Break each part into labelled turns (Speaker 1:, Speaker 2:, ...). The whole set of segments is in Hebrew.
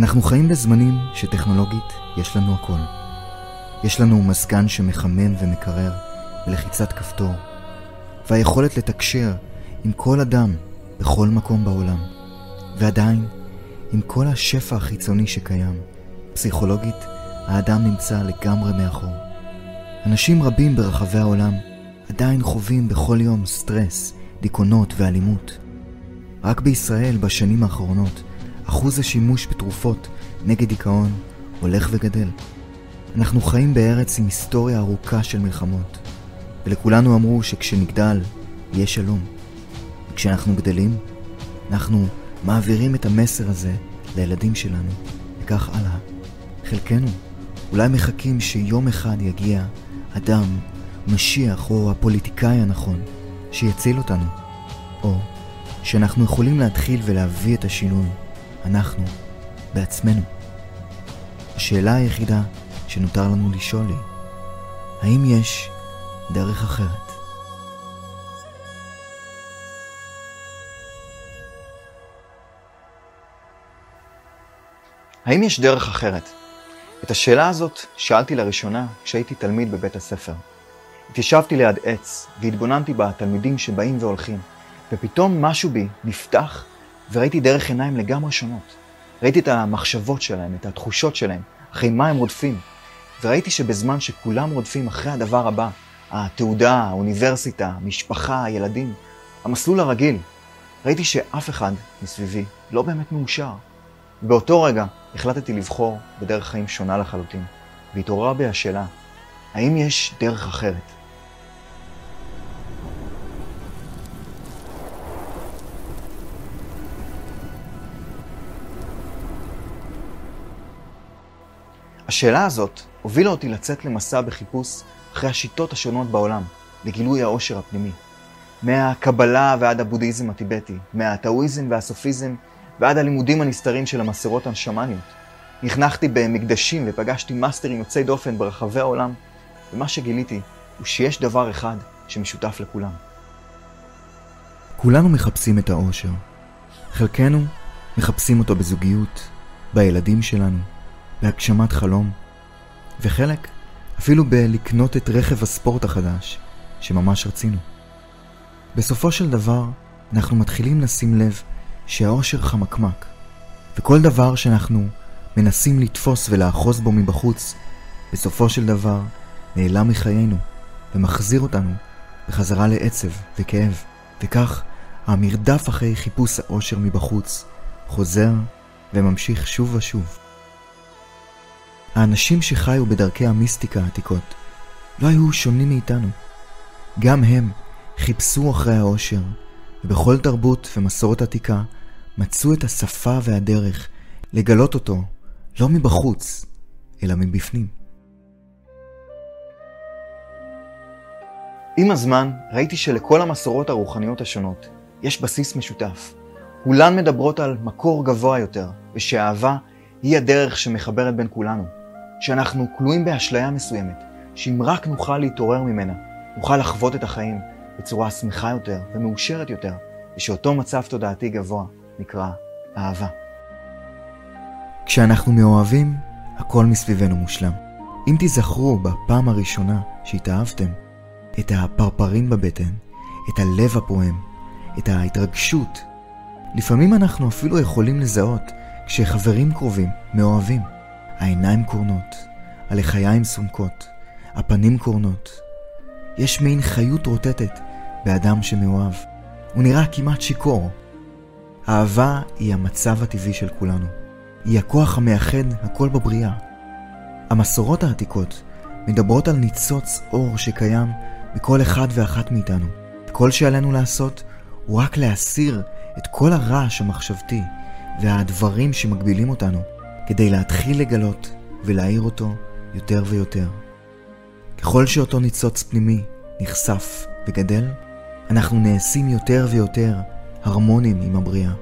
Speaker 1: אנחנו חיים בזמנים שטכנולוגית יש לנו הכל. יש לנו מזגן שמחמם ומקרר בלחיצת כפתור, והיכולת לתקשר עם כל אדם בכל מקום בעולם. ועדיין, עם כל השפע החיצוני שקיים, פסיכולוגית, האדם נמצא לגמרי מאחור. אנשים רבים ברחבי העולם עדיין חווים בכל יום סטרס, דיכאונות ואלימות. רק בישראל בשנים האחרונות אחוז השימוש בתרופות נגד דיכאון הולך וגדל. אנחנו חיים בארץ עם היסטוריה ארוכה של מלחמות, ולכולנו אמרו שכשנגדל יהיה שלום. וכשאנחנו גדלים, אנחנו מעבירים את המסר הזה לילדים שלנו, וכך הלאה. חלקנו אולי מחכים שיום אחד יגיע אדם, משיח או הפוליטיקאי הנכון, שיציל אותנו. או שאנחנו יכולים להתחיל ולהביא את השינוי, אנחנו, בעצמנו. השאלה היחידה שנותר לנו לשאול היא, האם יש דרך אחרת?
Speaker 2: האם יש דרך אחרת? את השאלה הזאת שאלתי לראשונה כשהייתי תלמיד בבית הספר. התיישבתי ליד עץ והתבוננתי בתלמידים שבאים והולכים, ופתאום משהו בי נפתח וראיתי דרך עיניים לגמרי שונות. ראיתי את המחשבות שלהם, את התחושות שלהם, אחרי מה הם רודפים. וראיתי שבזמן שכולם רודפים אחרי הדבר הבא, התעודה, האוניברסיטה, המשפחה, הילדים, המסלול הרגיל, ראיתי שאף אחד מסביבי לא באמת מאושר. באותו רגע החלטתי לבחור בדרך חיים שונה לחלוטין, והתעוררה בי השאלה, האם יש דרך אחרת? השאלה הזאת הובילה אותי לצאת למסע בחיפוש אחרי השיטות השונות בעולם, לגילוי העושר הפנימי. מהקבלה ועד הבודהיזם הטיבטי, מהטאואיזם והסופיזם ועד הלימודים הנסתרים של המסורות הנשמניות. נחנכתי במקדשים ופגשתי מאסטרים יוצאי דופן ברחבי העולם, ומה שגיליתי הוא שיש דבר אחד שמשותף לכולם.
Speaker 1: כולנו מחפשים את האושר. חלקנו מחפשים אותו בזוגיות, בילדים שלנו, בהגשמת חלום, וחלק אפילו בלקנות את רכב הספורט החדש שממש רצינו. בסופו של דבר, אנחנו מתחילים לשים לב שהאושר חמקמק, וכל דבר שאנחנו מנסים לתפוס ולאחוז בו מבחוץ, בסופו של דבר נעלם מחיינו ומחזיר אותנו בחזרה לעצב וכאב, וכך המרדף אחרי חיפוש האושר מבחוץ חוזר וממשיך שוב ושוב. האנשים שחיו בדרכי המיסטיקה העתיקות לא היו שונים מאיתנו. גם הם חיפשו אחרי האושר, ובכל תרבות ומסורת עתיקה מצאו את השפה והדרך לגלות אותו לא מבחוץ, אלא מבפנים.
Speaker 2: עם הזמן ראיתי שלכל המסורות הרוחניות השונות יש בסיס משותף. כולן מדברות על מקור גבוה יותר, ושאהבה היא הדרך שמחברת בין כולנו. שאנחנו כלואים באשליה מסוימת, שאם רק נוכל להתעורר ממנה, נוכל לחוות את החיים בצורה שמחה יותר ומאושרת יותר, ושאותו מצב תודעתי גבוה נקרא אהבה.
Speaker 1: כשאנחנו מאוהבים, הכל מסביבנו מושלם. אם תיזכרו בפעם הראשונה שהתאהבתם, את הפרפרים בבטן, את הלב הפועם, את ההתרגשות, לפעמים אנחנו אפילו יכולים לזהות כשחברים קרובים מאוהבים. העיניים קורנות, הלחיים סומקות, הפנים קורנות. יש מין חיות רוטטת באדם שמאוהב. הוא נראה כמעט שיכור. אהבה היא המצב הטבעי של כולנו. היא הכוח המאחד הכל בבריאה. המסורות העתיקות מדברות על ניצוץ אור שקיים בכל אחד ואחת מאיתנו. כל שעלינו לעשות הוא רק להסיר את כל הרעש המחשבתי והדברים שמגבילים אותנו כדי להתחיל לגלות ולהאיר אותו יותר ויותר. ככל שאותו ניצוץ פנימי נחשף וגדל, אנחנו נעשים יותר ויותר הרמונים עם הבריאה.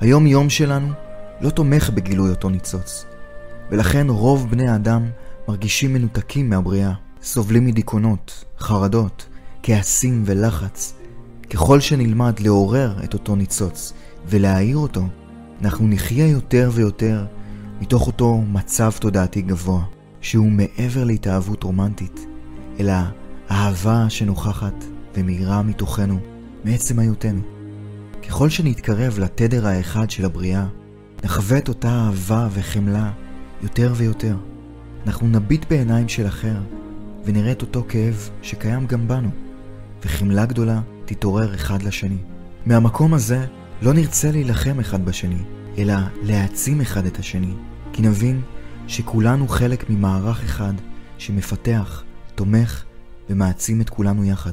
Speaker 1: היום יום שלנו לא תומך בגילוי אותו ניצוץ, ולכן רוב בני האדם מרגישים מנותקים מהבריאה, סובלים מדיכאונות, חרדות, כעסים ולחץ. ככל שנלמד לעורר את אותו ניצוץ ולהאיר אותו, אנחנו נחיה יותר ויותר מתוך אותו מצב תודעתי גבוה, שהוא מעבר להתאהבות רומנטית, אלא אהבה שנוכחת ומאירה מתוכנו מעצם היותנו. ככל שנתקרב לתדר האחד של הבריאה, נחווה את אותה אהבה וחמלה יותר ויותר. אנחנו נביט בעיניים של אחר ונראה את אותו כאב שקיים גם בנו, וחמלה גדולה תתעורר אחד לשני. מהמקום הזה לא נרצה להילחם אחד בשני, אלא להעצים אחד את השני, כי נבין שכולנו חלק ממערך אחד שמפתח, תומך ומעצים את כולנו יחד.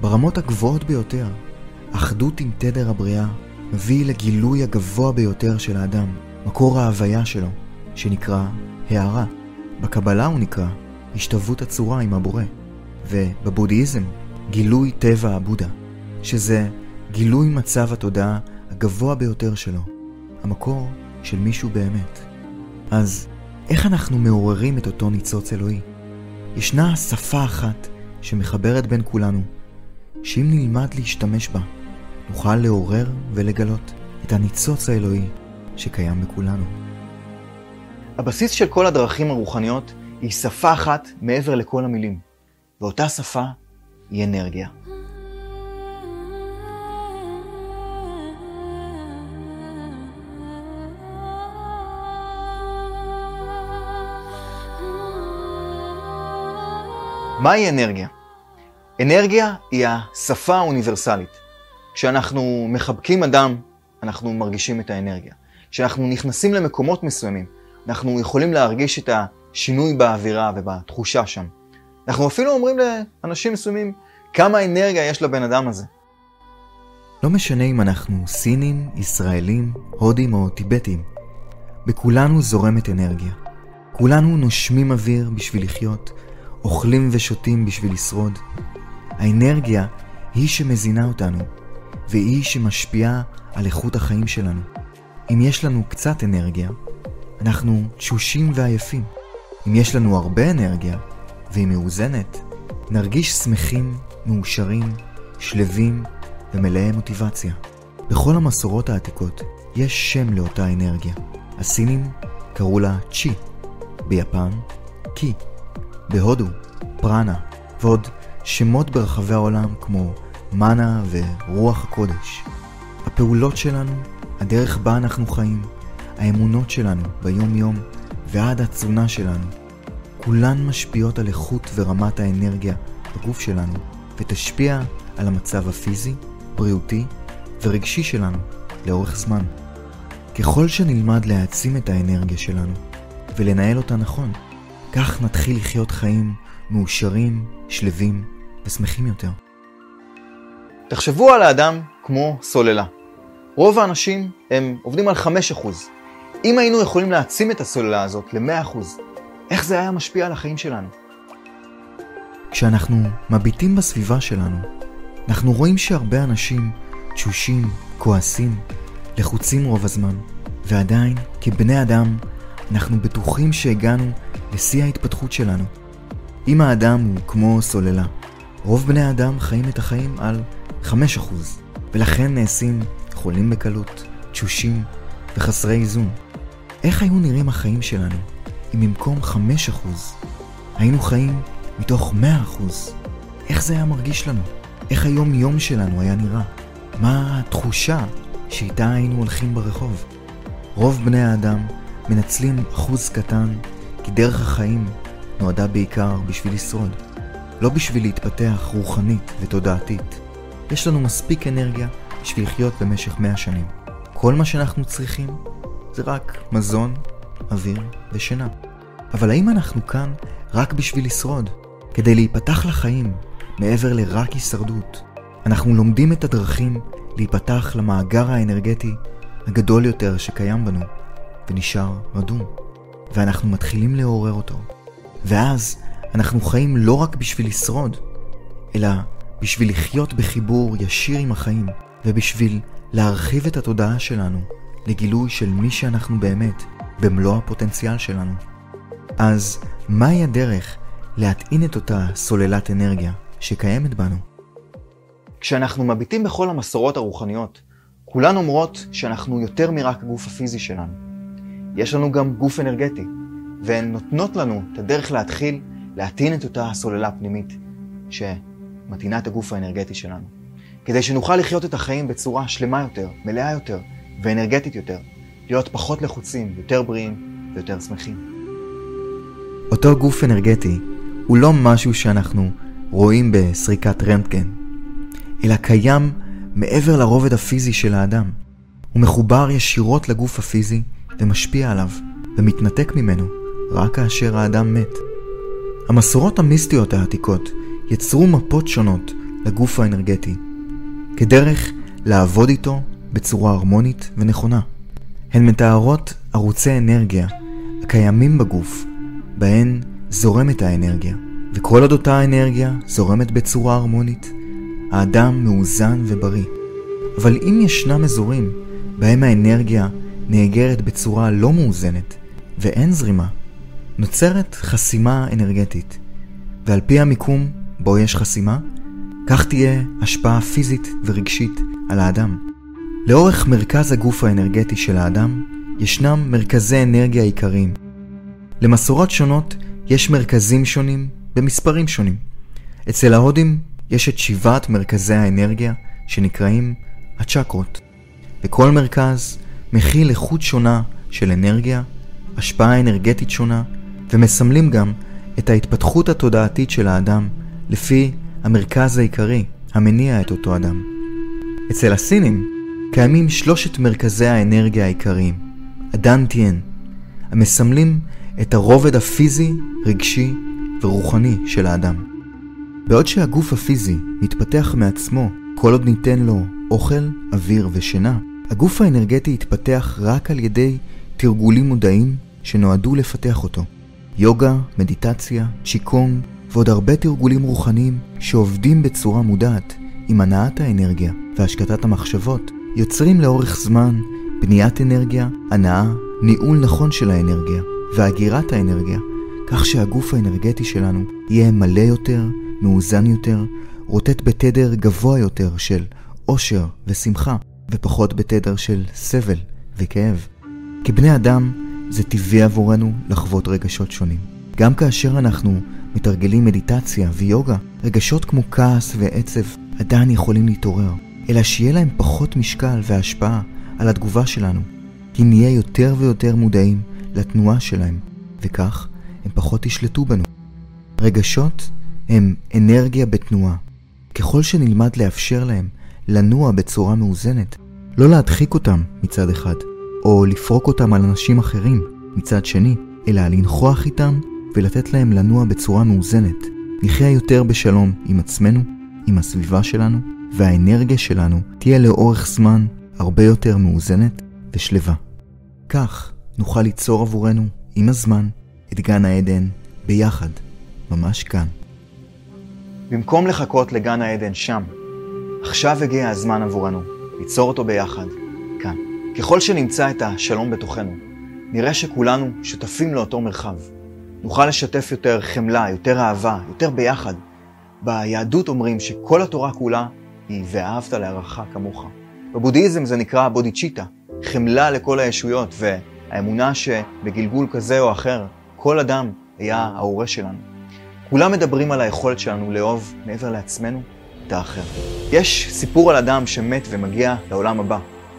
Speaker 1: ברמות הגבוהות ביותר, אחדות עם תדר הבריאה מביא לגילוי הגבוה ביותר של האדם, מקור ההוויה שלו, שנקרא הערה. בקבלה הוא נקרא השתוות הצורה עם הבורא, ובבודהיזם גילוי טבע הבודה, שזה גילוי מצב התודעה הגבוה ביותר שלו, המקור של מישהו באמת. אז איך אנחנו מעוררים את אותו ניצוץ אלוהי? ישנה שפה אחת שמחברת בין כולנו, שאם נלמד להשתמש בה, נוכל לעורר ולגלות את הניצוץ האלוהי שקיים בכולנו.
Speaker 2: הבסיס של כל הדרכים הרוחניות היא שפה אחת מעבר לכל המילים, ואותה שפה היא אנרגיה. מהי אנרגיה? אנרגיה היא השפה האוניברסלית. כשאנחנו מחבקים אדם, אנחנו מרגישים את האנרגיה. כשאנחנו נכנסים למקומות מסוימים, אנחנו יכולים להרגיש את השינוי באווירה ובתחושה שם. אנחנו אפילו אומרים לאנשים מסוימים כמה אנרגיה יש לבן אדם הזה.
Speaker 1: לא משנה אם אנחנו סינים, ישראלים, הודים או טיבטים, בכולנו זורמת אנרגיה. כולנו נושמים אוויר בשביל לחיות, אוכלים ושותים בשביל לשרוד. האנרגיה היא שמזינה אותנו, והיא שמשפיעה על איכות החיים שלנו. אם יש לנו קצת אנרגיה, אנחנו תשושים ועייפים. אם יש לנו הרבה אנרגיה, והיא מאוזנת, נרגיש שמחים, מאושרים, שלווים ומלאי מוטיבציה. בכל המסורות העתיקות יש שם לאותה אנרגיה. הסינים קראו לה צ'י, ביפן קי, בהודו פרנה, ועוד שמות ברחבי העולם כמו מנה ורוח הקודש. הפעולות שלנו, הדרך בה אנחנו חיים, האמונות שלנו ביום-יום ועד התזונה שלנו, כולן משפיעות על איכות ורמת האנרגיה בגוף שלנו, ותשפיע על המצב הפיזי, בריאותי ורגשי שלנו לאורך זמן. ככל שנלמד להעצים את האנרגיה שלנו ולנהל אותה נכון, כך נתחיל לחיות חיים מאושרים, שלווים ושמחים יותר.
Speaker 2: תחשבו על האדם כמו סוללה. רוב האנשים הם עובדים על 5%. אם היינו יכולים להעצים את הסוללה הזאת ל-100%, איך זה היה משפיע על החיים שלנו?
Speaker 1: כשאנחנו מביטים בסביבה שלנו, אנחנו רואים שהרבה אנשים תשושים, כועסים, לחוצים רוב הזמן, ועדיין, כבני אדם, אנחנו בטוחים שהגענו לשיא ההתפתחות שלנו. אם האדם הוא כמו סוללה, רוב בני האדם חיים את החיים על 5%, ולכן נעשים חולים בקלות, תשושים וחסרי איזון. איך היו נראים החיים שלנו אם במקום 5% היינו חיים מתוך 100%? איך זה היה מרגיש לנו? איך היום-יום שלנו היה נראה? מה התחושה שאיתה היינו הולכים ברחוב? רוב בני האדם מנצלים אחוז קטן כי דרך החיים נועדה בעיקר בשביל לשרוד, לא בשביל להתפתח רוחנית ותודעתית. יש לנו מספיק אנרגיה בשביל לחיות במשך מאה שנים. כל מה שאנחנו צריכים זה רק מזון, אוויר ושינה. אבל האם אנחנו כאן רק בשביל לשרוד? כדי להיפתח לחיים מעבר לרק הישרדות. אנחנו לומדים את הדרכים להיפתח למאגר האנרגטי הגדול יותר שקיים בנו, ונשאר רדום. ואנחנו מתחילים לעורר אותו. ואז אנחנו חיים לא רק בשביל לשרוד, אלא בשביל לחיות בחיבור ישיר עם החיים, ובשביל להרחיב את התודעה שלנו לגילוי של מי שאנחנו באמת, במלוא הפוטנציאל שלנו. אז מהי הדרך להטעין את אותה סוללת אנרגיה שקיימת בנו?
Speaker 2: כשאנחנו מביטים בכל המסורות הרוחניות, כולן אומרות שאנחנו יותר מרק הגוף הפיזי שלנו. יש לנו גם גוף אנרגטי, והן נותנות לנו את הדרך להתחיל להטעין את אותה סוללה פנימית שמטעינה את הגוף האנרגטי שלנו. כדי שנוכל לחיות את החיים בצורה שלמה יותר, מלאה יותר ואנרגטית יותר, להיות פחות לחוצים, יותר בריאים ויותר שמחים.
Speaker 1: אותו גוף אנרגטי הוא לא משהו שאנחנו רואים בסריקת רנטגן, אלא קיים מעבר לרובד הפיזי של האדם. הוא מחובר ישירות לגוף הפיזי ומשפיע עליו, ומתנתק ממנו רק כאשר האדם מת. המסורות המיסטיות העתיקות יצרו מפות שונות לגוף האנרגטי, כדרך לעבוד איתו בצורה הרמונית ונכונה. הן מתארות ערוצי אנרגיה הקיימים בגוף, בהן זורמת האנרגיה, וכל עוד אותה האנרגיה זורמת בצורה הרמונית, האדם מאוזן ובריא. אבל אם ישנם אזורים בהם האנרגיה נאגרת בצורה לא מאוזנת ואין זרימה, נוצרת חסימה אנרגטית, ועל פי המיקום בו יש חסימה, כך תהיה השפעה פיזית ורגשית על האדם. לאורך מרכז הגוף האנרגטי של האדם ישנם מרכזי אנרגיה עיקריים. למסורות שונות יש מרכזים שונים במספרים שונים. אצל ההודים יש את שבעת מרכזי האנרגיה שנקראים הצ'קרות. וכל מרכז מכיל איכות שונה של אנרגיה, השפעה אנרגטית שונה, ומסמלים גם את ההתפתחות התודעתית של האדם לפי המרכז העיקרי המניע את אותו אדם. אצל הסינים קיימים שלושת מרכזי האנרגיה העיקריים, הדנטיאן, המסמלים את הרובד הפיזי, רגשי ורוחני של האדם. בעוד שהגוף הפיזי מתפתח מעצמו כל עוד ניתן לו אוכל, אוויר ושינה, הגוף האנרגטי יתפתח רק על ידי תרגולים מודעים שנועדו לפתח אותו. יוגה, מדיטציה, צ'יקונג ועוד הרבה תרגולים רוחניים שעובדים בצורה מודעת עם הנעת האנרגיה והשקטת המחשבות, יוצרים לאורך זמן בניית אנרגיה, הנאה, ניהול נכון של האנרגיה והגירת האנרגיה, כך שהגוף האנרגטי שלנו יהיה מלא יותר, מאוזן יותר, רוטט בתדר גבוה יותר של אושר ושמחה, ופחות בתדר של סבל וכאב. כבני אדם, זה טבעי עבורנו לחוות רגשות שונים. גם כאשר אנחנו מתרגלים מדיטציה ויוגה, רגשות כמו כעס ועצב עדיין יכולים להתעורר, אלא שיהיה להם פחות משקל והשפעה על התגובה שלנו, כי נהיה יותר ויותר מודעים לתנועה שלהם, וכך הם פחות ישלטו בנו. רגשות הם אנרגיה בתנועה. ככל שנלמד לאפשר להם לנוע בצורה מאוזנת, לא להדחיק אותם מצד אחד, או לפרוק אותם על אנשים אחרים מצד שני, אלא לנכוח איתם ולתת להם לנוע בצורה מאוזנת. נחיה יותר בשלום עם עצמנו, עם הסביבה שלנו, והאנרגיה שלנו תהיה לאורך זמן הרבה יותר מאוזנת ושלווה. כך נוכל ליצור עבורנו, עם הזמן, את גן העדן ביחד, ממש כאן.
Speaker 2: במקום לחכות לגן העדן שם, עכשיו הגיע הזמן עבורנו ליצור אותו ביחד, כאן. ככל שנמצא את השלום בתוכנו, נראה שכולנו שותפים לאותו מרחב. נוכל לשתף יותר חמלה, יותר אהבה, יותר ביחד. ביהדות אומרים שכל התורה כולה היא ואהבת להערכה כמוך. בבודהיזם זה נקרא בודיצ'יטה, חמלה לכל הישויות, והאמונה שבגלגול כזה או אחר, כל אדם היה ההורה שלנו. כולם מדברים על היכולת שלנו לאהוב מעבר לעצמנו את האחר. יש סיפור על אדם שמת ומגיע לעולם הבא.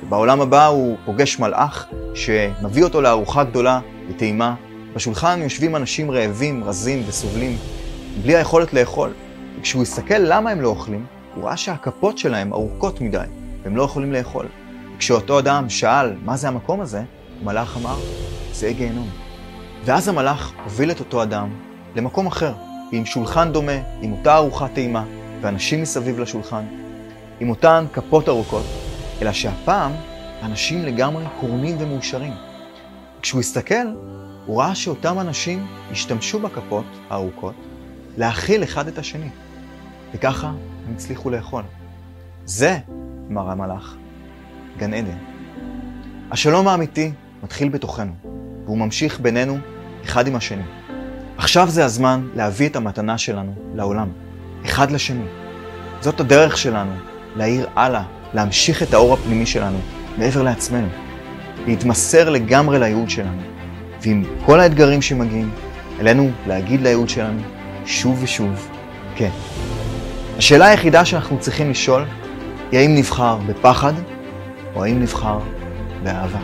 Speaker 2: בעולם הבא הוא פוגש מלאך שמביא אותו לארוחה גדולה וטעימה. בשולחן יושבים אנשים רעבים, רזים וסובלים, בלי היכולת לאכול. וכשהוא הסתכל למה הם לא אוכלים, הוא ראה שהכפות שלהם ארוכות מדי, והם לא יכולים לאכול. וכשאותו אדם שאל מה זה המקום הזה, המלאך אמר, זה גיהנום. ואז המלאך הוביל את אותו אדם למקום אחר, עם שולחן דומה, עם אותה ארוחת טעימה, ואנשים מסביב לשולחן, עם אותן כפות ארוכות, אלא שהפעם אנשים לגמרי קורנים ומאושרים. כשהוא הסתכל, הוא ראה שאותם אנשים השתמשו בכפות הארוכות להאכיל אחד את השני, וככה הם הצליחו לאכול. זה, אמר המלאך, גן עדן. השלום האמיתי מתחיל בתוכנו, והוא ממשיך בינינו אחד עם השני. עכשיו זה הזמן להביא את המתנה שלנו לעולם, אחד לשני. זאת הדרך שלנו להאיר הלאה להמשיך את האור הפנימי שלנו מעבר לעצמנו, להתמסר לגמרי לייעוד שלנו, ועם כל האתגרים שמגיעים, עלינו להגיד לייעוד שלנו שוב ושוב, כן. השאלה היחידה שאנחנו צריכים לשאול היא האם נבחר בפחד או האם נבחר באהבה.